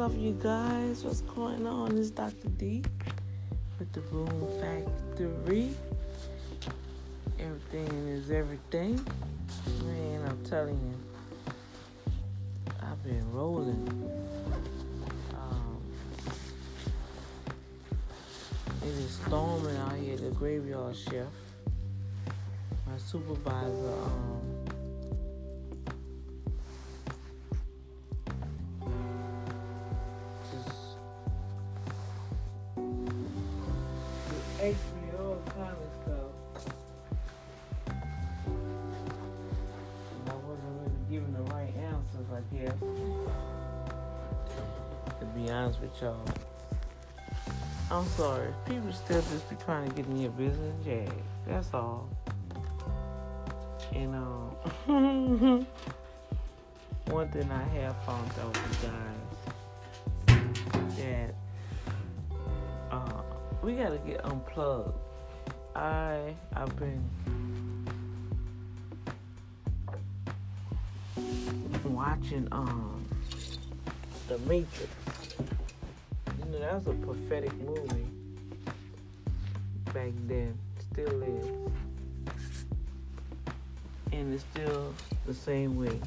up, you guys? What's going on? It's Dr. D with the Boom Factor. Everything is everything. Man, I'm telling you, I've been rolling. Um, it is storming out here the graveyard shift. My supervisor, um, with y'all. I'm sorry. People still just be trying to get in your business, yeah. That's all. And um one thing I have found out, you guys, that uh, we gotta get unplugged. I I've been watching um The Matrix. That was a prophetic movie back then. Still is. And it's still the same way.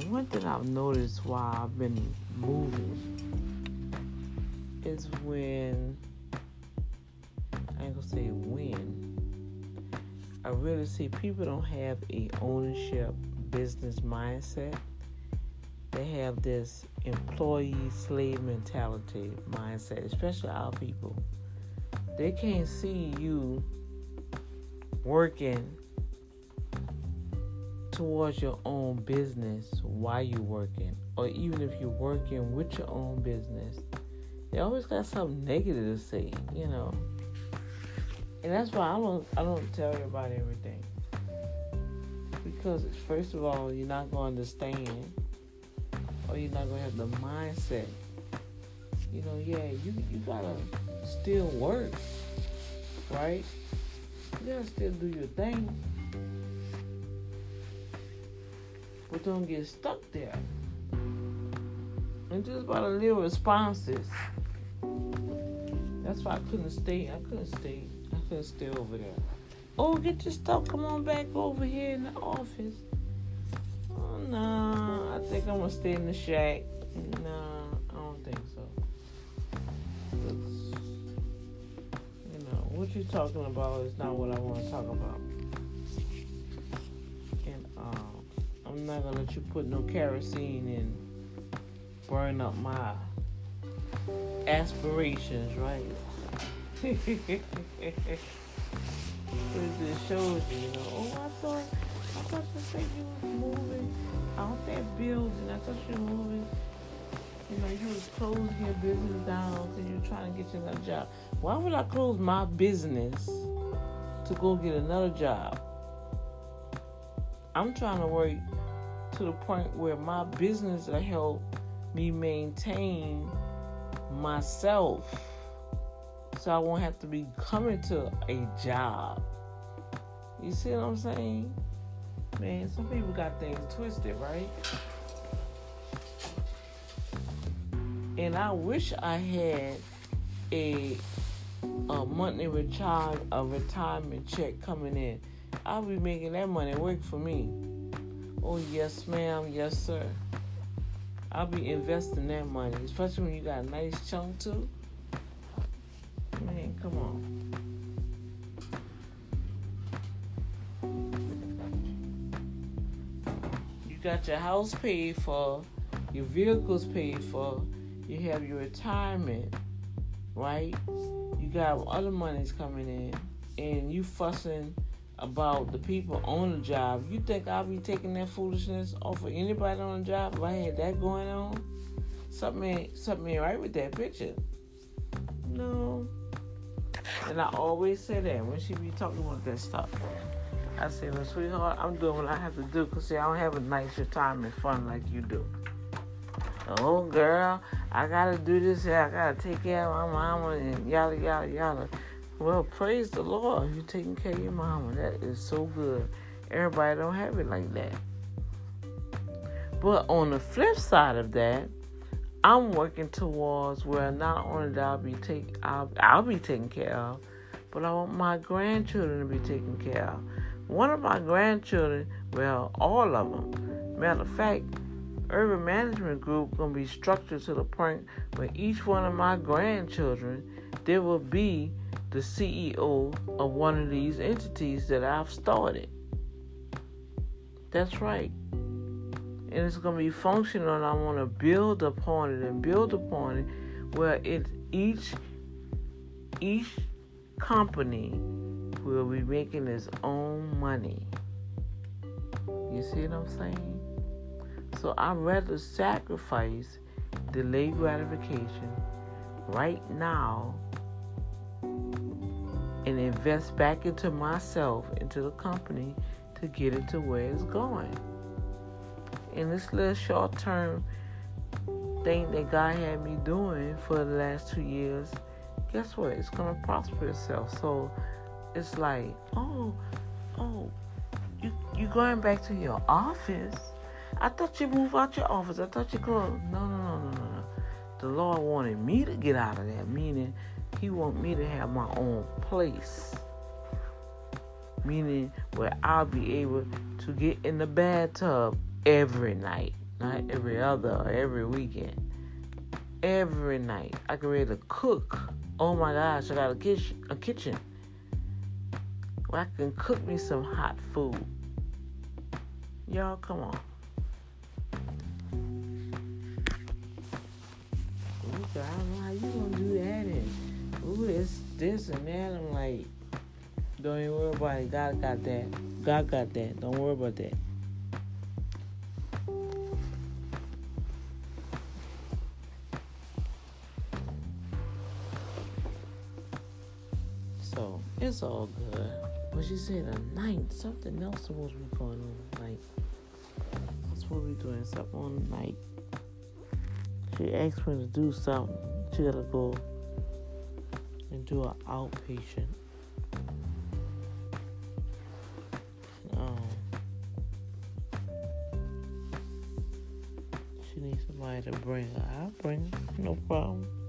And one thing I've noticed while I've been moving is when I ain't gonna say when. I really see people don't have a ownership business mindset. They have this employee slave mentality mindset, especially our people. They can't see you working towards your own business while you're working, or even if you're working with your own business they always got something negative to say, you know. And that's why I don't I don't tell everybody everything. Because first of all, you're not gonna understand or you're not gonna have the mindset. You know, yeah, you you gotta still work, right? You gotta still do your thing. But don't get stuck there. And just about to little responses. That's why I couldn't stay. I couldn't stay. I couldn't stay over there. Oh, get your stuff. Come on back over here in the office. Oh, nah. Think I'm to stay in the shack. Nah, I don't think so. you know, what you're talking about is not what I want to talk about. And um, I'm not to let you put no kerosene in burn up my aspirations, right? it just shows you, you know, oh, I thought, I thought you said you was moving out that building. I thought you were moving. You know, you was closing your business down because you're trying to get you another job. Why would I close my business to go get another job? I'm trying to work to the point where my business will help me maintain myself so I won't have to be coming to a job. You see what I'm saying? Man, some people got things twisted, right? And I wish I had a a monthly recharge a retirement check coming in. I'll be making that money work for me. Oh yes, ma'am, yes, sir. I'll be investing that money, especially when you got a nice chunk too. Man, come on. Got your house paid for, your vehicles paid for, you have your retirement, right? You got other monies coming in, and you fussing about the people on the job. You think I'll be taking that foolishness off of anybody on the job if I had that going on? Something ain't, something ain't right with that picture. No. And I always say that when she be talking about that stuff. I say, well, sweetheart, I'm doing what I have to do because, see, I don't have a nice retirement fund like you do. Oh, girl, I got to do this. I got to take care of my mama and yada, yada, yada. Well, praise the Lord. You're taking care of your mama. That is so good. Everybody don't have it like that. But on the flip side of that, I'm working towards where not only that I'll be take I'll, I'll be taken care of, but I want my grandchildren to be taken care of. One of my grandchildren, well, all of them. Matter of fact, urban management group gonna be structured to the point where each one of my grandchildren there will be the CEO of one of these entities that I've started. That's right. And it's to be functional, and I want to build upon it and build upon it where it each each company will be making his own money. You see what I'm saying? So I'd rather sacrifice delayed gratification right now and invest back into myself, into the company to get it to where it's going. And this little short term thing that God had me doing for the last two years, guess what? It's gonna prosper itself. So it's like, oh, oh, you you going back to your office? I thought you moved out your office. I thought you closed. No, no, no, no, no. The Lord wanted me to get out of that, meaning he want me to have my own place. Meaning where I'll be able to get in the bathtub every night. Not every other or every weekend. Every night. I can ready to cook. Oh my gosh, I got a kitchen a kitchen. Where I can cook me some hot food. Y'all come on. I don't know how you gonna do that and ooh, this, this and that. I'm like, don't even worry about it. God got that. God got that. Don't worry about that. So it's all good. But she said the night, something else supposed to be going on. Like, I'm supposed to be doing something on night. She asked me to do something. She gotta go and do an outpatient. Um, she needs somebody to bring her. I'll bring her, no problem.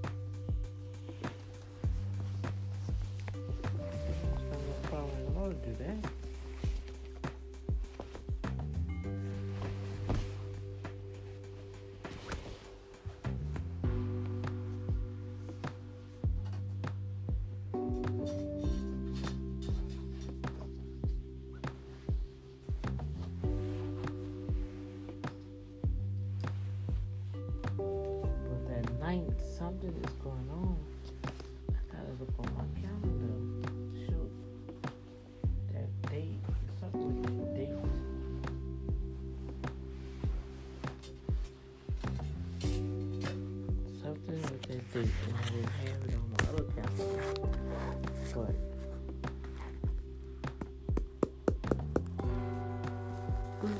do that. Problem at all to do that.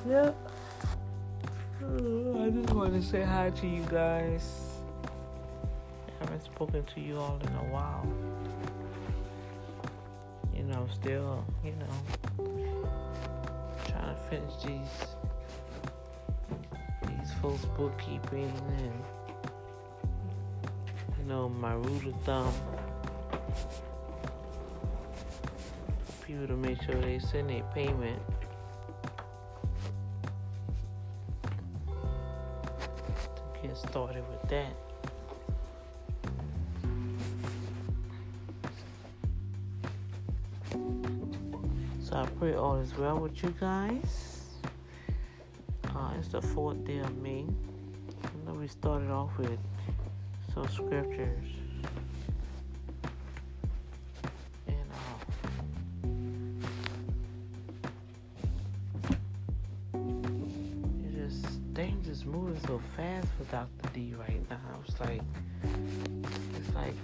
Yeah. I just want to say hi to you guys. I haven't spoken to you all in a while. You know, still, you know, trying to finish these these folks bookkeeping and know my rule of thumb people to make sure they send a payment to get started with that. So I pray all is well with you guys. Uh, it's the fourth day of May. Know we started off with some scriptures. And all. It just things is moving so fast for Dr. D right now. It's like it's like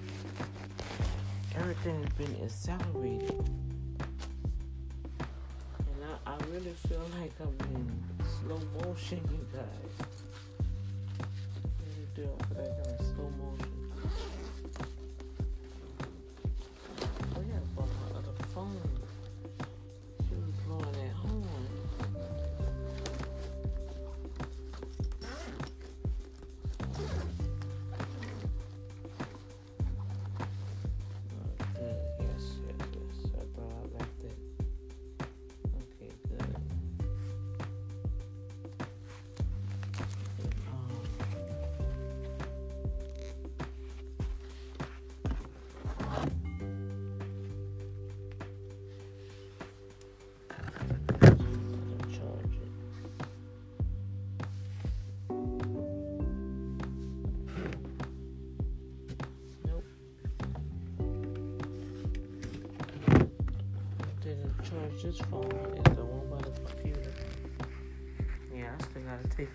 everything has been accelerated. And I, I really feel like I'm in slow motion, you guys. Do. I feel like I'm in slow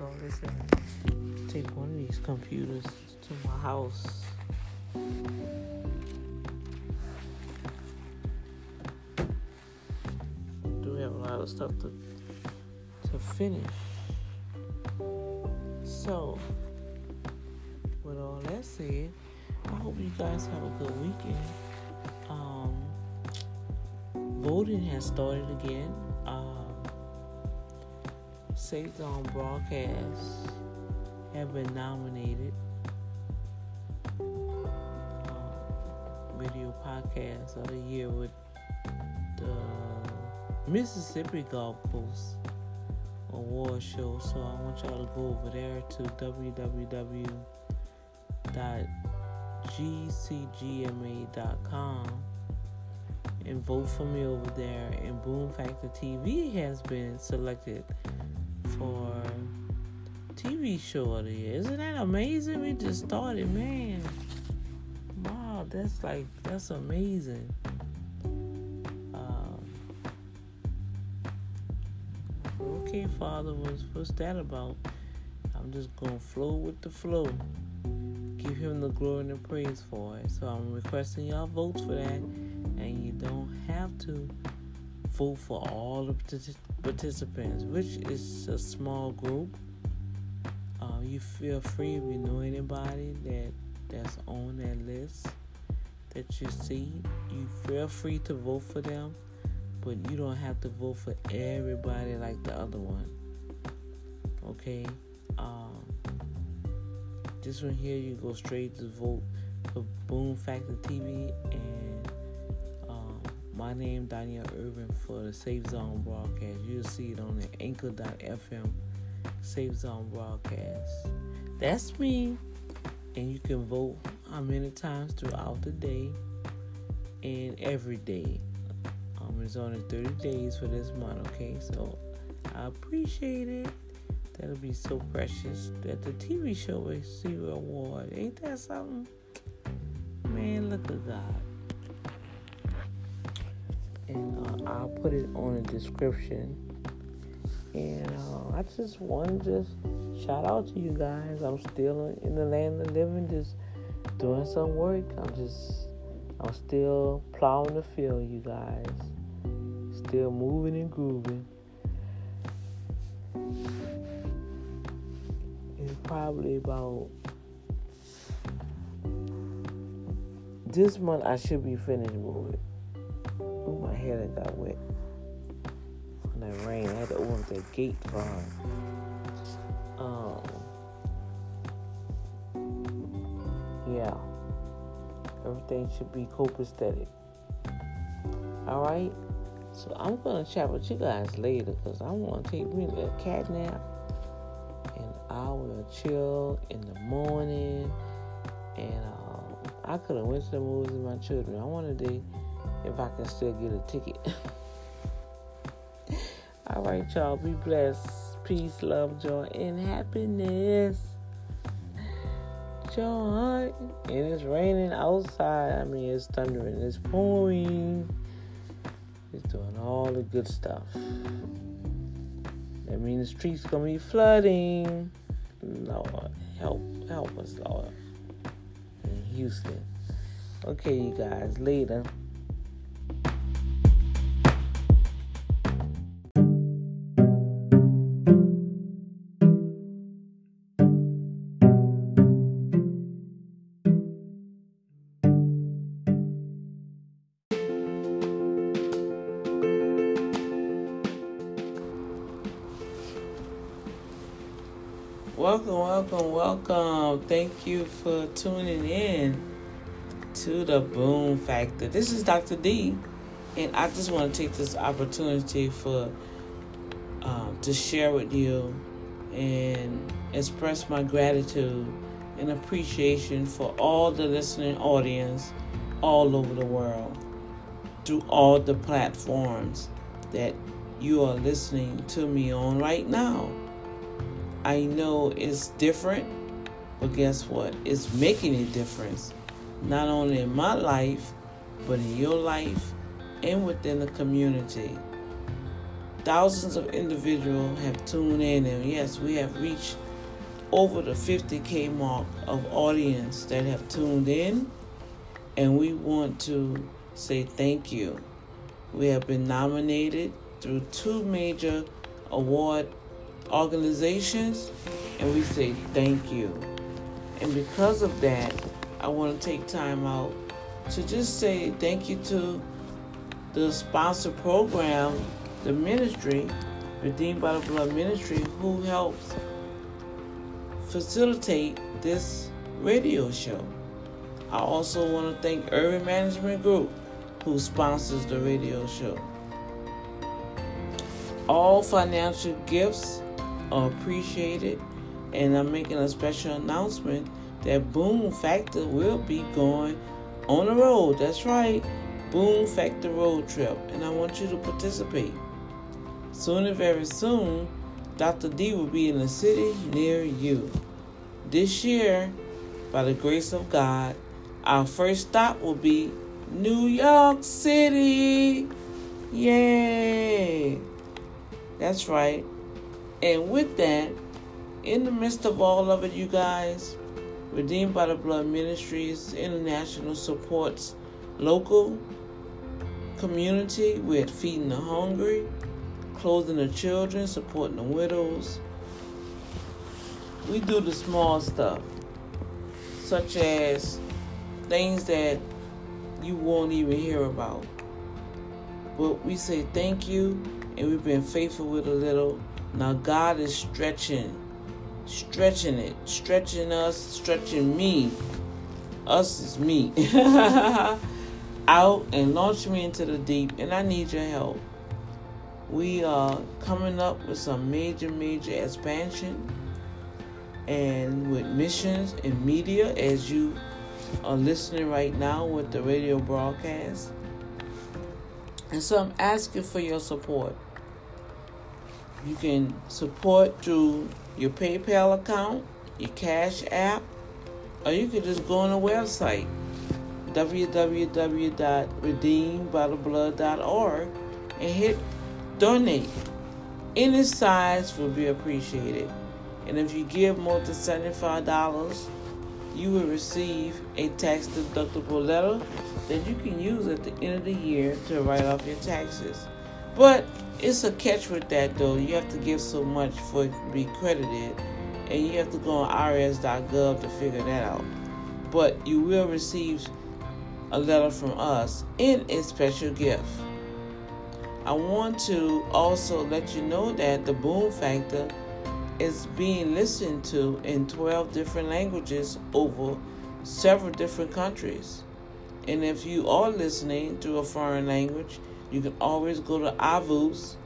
all this and take one of these computers to my house. Do we have a lot of stuff to to finish. So, with all that said, I hope you guys have a good weekend. Um, voting has started again. Um, on broadcast have been nominated. Um, video podcast of the year with the Mississippi Gulf Coast award show. So I want y'all to go over there to www.gcgma.com and vote for me over there. And Boom Factor TV has been selected for TV show. Isn't that amazing? We just started, man. Wow, that's like that's amazing. Um, okay, Father, what's what's that about? I'm just gonna flow with the flow. Give him the glory and the praise for it. So I'm requesting y'all votes for that, and you don't have to vote for all of the participants, which is a small group. Uh, you feel free if you know anybody that that's on that list that you see. You feel free to vote for them, but you don't have to vote for everybody like the other one. Okay. Um, this one here, you go straight to vote for Boom Factor TV and my name, Daniel Irvin, for the Safe Zone broadcast. You'll see it on the anchor.fm Safe Zone broadcast. That's me. And you can vote how many times throughout the day and every day. Um, it's only 30 days for this month, okay? So I appreciate it. That'll be so precious that the TV show receive an award. Ain't that something? Man, look at God. And uh, I'll put it on the description. And uh, I just want to just shout out to you guys. I'm still in the land of living, just doing some work. I'm just, I'm still plowing the field, you guys. Still moving and grooving. It's probably about this month. I should be finished with it. My hair got wet from that rain. I had to open that gate for her. Um, yeah, everything should be copacetic. All right. So I'm gonna chat with you guys later because I want to take me a cat nap, and I will chill in the morning. And um, I could have went to the movies with my children. I wanted to, if I can still get a ticket. All right, y'all. Be blessed. Peace, love, joy, and happiness. Joy. And it's raining outside. I mean, it's thundering. It's pouring. It's doing all the good stuff. That means the streets gonna be flooding. Lord, help, help us, Lord. In Houston. Okay, you guys, later. Welcome, welcome, welcome. Thank you for tuning in to the Boom Factor. This is Dr. D, and I just want to take this opportunity for um, to share with you and express my gratitude and appreciation for all the listening audience all over the world through all the platforms that you are listening to me on right now. I know it's different, but guess what? It's making a difference, not only in my life, but in your life and within the community. thousands of individuals have tuned in, and yes, we have reached over the 50k mark of audience that have tuned in, and we want to say thank you. We have been nominated through two major award organizations, and we say thank you. And because of that, I want to take time out to just say thank you to the sponsor program, the ministry, Redeemed by the Blood Ministry, who helps facilitate this radio show. I also want to thank Urban Management Group, who sponsors the radio show. All financial gifts are appreciated, and I'm making a special announcement that Boom Factor will be going on the road. That's right, Boom Factor Road Trip, and I want you to participate. Soon and very soon, Dr. D will be in a city near you. This year, by the grace of God, our first stop will be New York City. Yay! That's right. And with that, in the midst of all of it, you guys, Redeemed by the Blood Ministries International supports local community with feeding the hungry, clothing the children, supporting the widows. We do the small stuff, such as things that you won't even hear about. But we say thank you, and we've been faithful with a little. Now God is stretching stretching it, stretching us, stretching me. Us is me. Out and launch me into the deep, and I need your help. We are coming up with some major, major expansion and with missions and media as you are listening right now with the radio broadcast. And so I'm asking for your support. You can support through your PayPal account, your Cash App, or you can just go on the website www.redeemedbytheblood.org and hit donate. Any size will be appreciated. And if you give more than $75, you will receive a tax deductible letter that you can use at the end of the year to write off your taxes. But it's a catch with that though. You have to give so much for it to be credited, and you have to go on IRS.gov to figure that out. But you will receive a letter from us in a special gift. I want to also let you know that the Boom Factor is being listened to in 12 different languages over several different countries. And if you are listening to a foreign language, you can always go to iVoox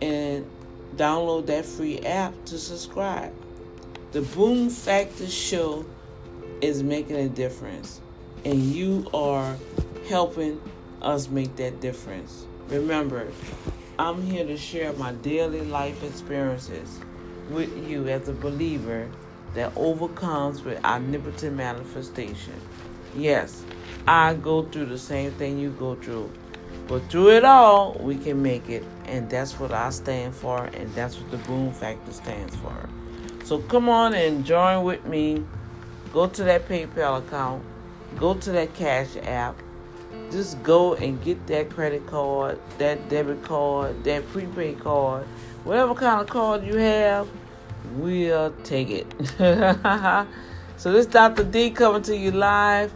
and download that free app to subscribe. The Boom Factor Show is making a difference, and you are helping us make that difference. Remember, I'm here to share my daily life experiences with you as a believer that overcomes with omnipotent manifestation. Yes, I go through the same thing you go through. But through it all, we can make it. And that's what I stand for. And that's what the Boom Factor stands for. So come on and join with me. Go to that PayPal account. Go to that Cash app. Just go and get that credit card, that debit card, that prepaid card. Whatever kind of card you have, we'll take it. so this Dr. D coming to you live.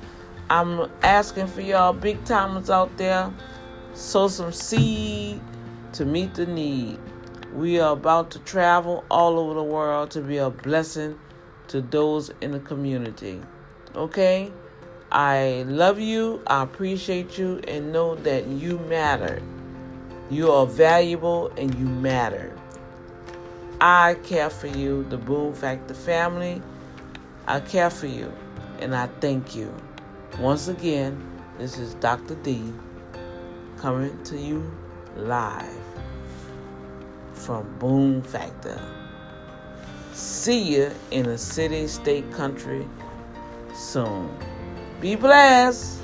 I'm asking for y'all big timers out there sow some seed to meet the need. We are about to travel all over the world to be a blessing to those in the community. Okay? I love you, I appreciate you, and know that you matter. You are valuable and you matter. I care for you, the Boom Factor family. I care for you, and I thank you. Once again, this is Dr. D coming to you live from Boom Factor. See you in a city, state, country soon. Be blessed.